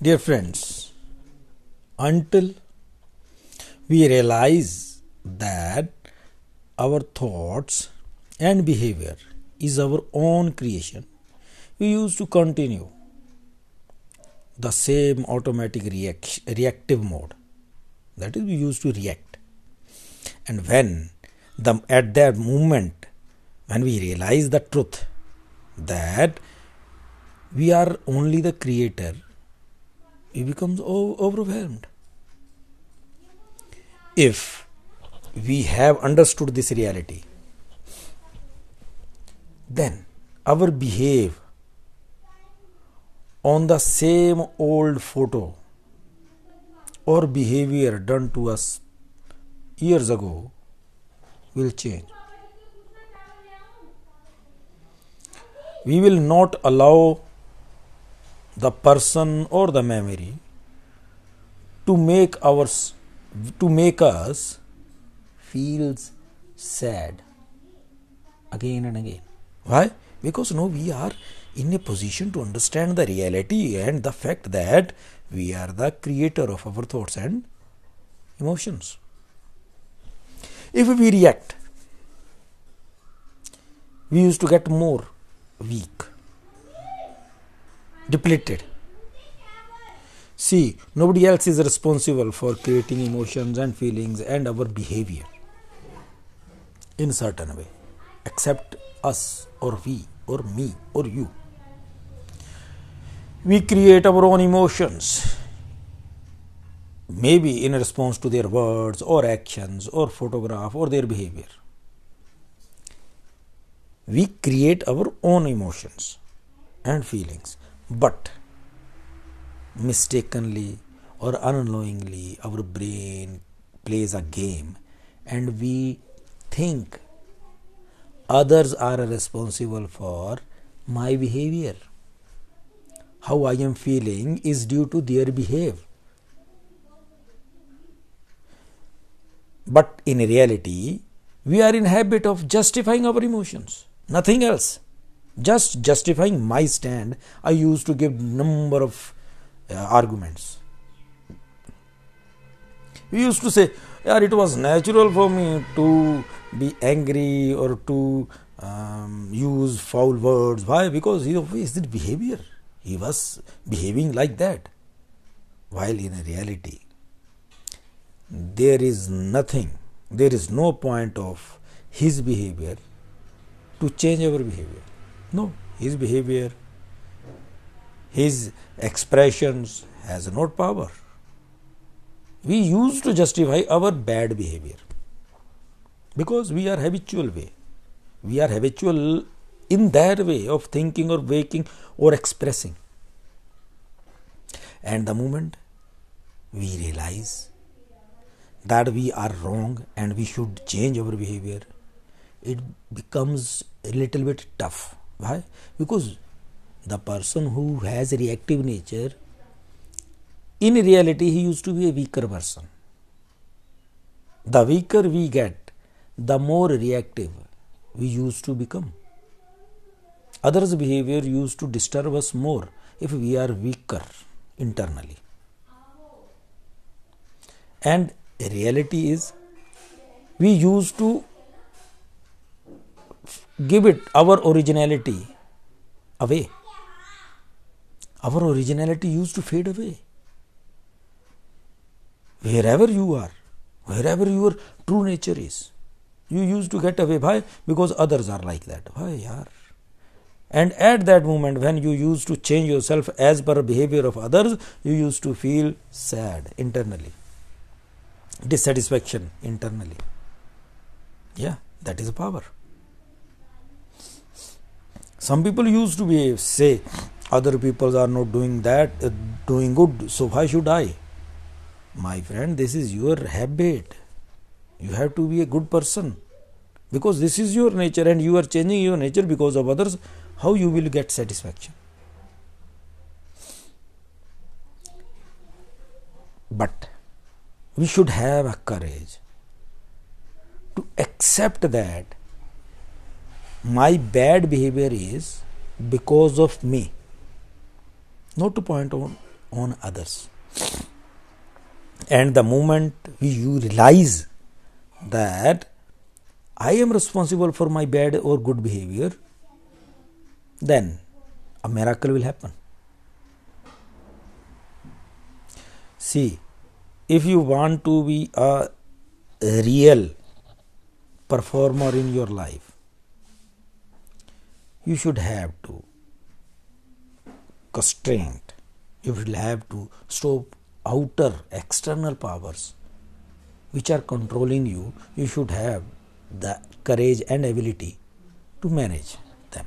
Dear friends, until we realize that our thoughts and behavior is our own creation, we used to continue the same automatic react- reactive mode. That is, we used to react. And when the at that moment when we realize the truth that we are only the creator, we become o- overwhelmed. If we have understood this reality, then our behave on the same old photo or behavior done to us years ago will change. We will not allow the person or the memory to make ours to make us feels sad again and again. Why? Because now we are in a position to understand the reality and the fact that we are the creator of our thoughts and emotions. If we react we used to get more weak depleted. See nobody else is responsible for creating emotions and feelings and our behavior in certain way except us or we or me or you. We create our own emotions maybe in response to their words or actions or photograph or their behavior. We create our own emotions and feelings but mistakenly or unknowingly our brain plays a game and we think others are responsible for my behavior. How i am feeling is due to their behavior but in reality we are in habit of justifying our emotions. Nothing else just justifying my stand i used to give number of uh, arguments. We used to say yeah it was natural for me to be angry or to um, use foul words. Why? Because he it behavior. He was behaving like that. While in reality there is nothing there is no point of his behavior to change our behavior no his behavior his expressions has no power. We use to justify our bad behavior because we are habitual way. We are habitual in that way of thinking or waking or expressing. And the moment we realize that we are wrong and we should change our behavior it becomes a little bit tough why? Because the person who has reactive nature in reality he used to be a weaker person. The weaker we get the more reactive we used to become. Others behavior used to disturb us more if we are weaker internally. And reality is we used to give it our originality away. Our originality used to fade away. Wherever you are wherever your true nature is you used to get away. Why? Because others are like that. Why yaar? And at that moment when you used to change yourself as per behavior of others you used to feel sad internally. Dissatisfaction internally. Yeah that is power some people used to be say other people are not doing that uh, doing good so why should i? My friend this is your habit. You have to be a good person. Because this is your nature and you are changing your nature because of others how you will get satisfaction? But we should have a courage to accept that my bad behavior is because of me not to point on on others. And the moment you realize that I am responsible for my bad or good behavior, then a miracle will happen. See, if you want to be a real performer in your life, you should have to constraint. You will have to stop outer external powers which are controlling you. You should have the courage and ability to manage them.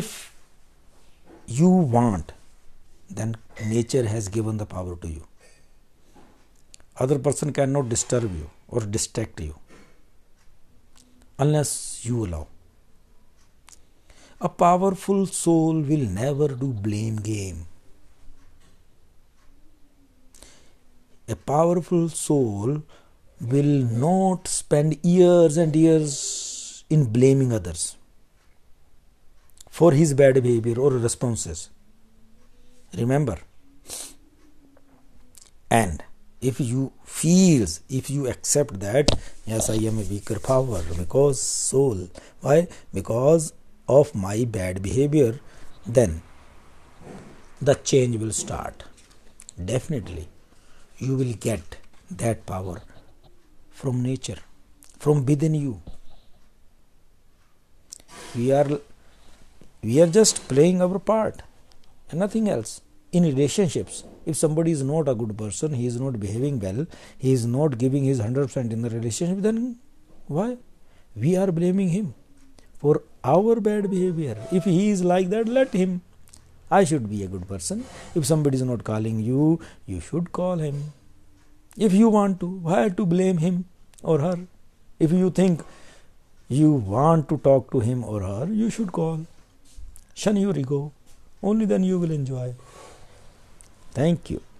If you want, then nature has given the power to you. Other person cannot disturb you or distract you unless you allow. A powerful soul will never do blame game. A powerful soul will not spend years and years in blaming others for his bad behavior or responses. Remember. And if you feels, if you accept that, yes, I am a weaker power because soul. Why? Because of my bad behavior, then the change will start. Definitely, you will get that power from nature, from within you. We are we are just playing our part and nothing else. In relationships, if somebody is not a good person, he is not behaving well, he is not giving his 100% in the relationship, then why? We are blaming him for our bad behavior. If he is like that, let him. I should be a good person. If somebody is not calling you, you should call him. If you want to, why to blame him or her? If you think you want to talk to him or her, you should call. Shun your ego. Only then you will enjoy. Thank you.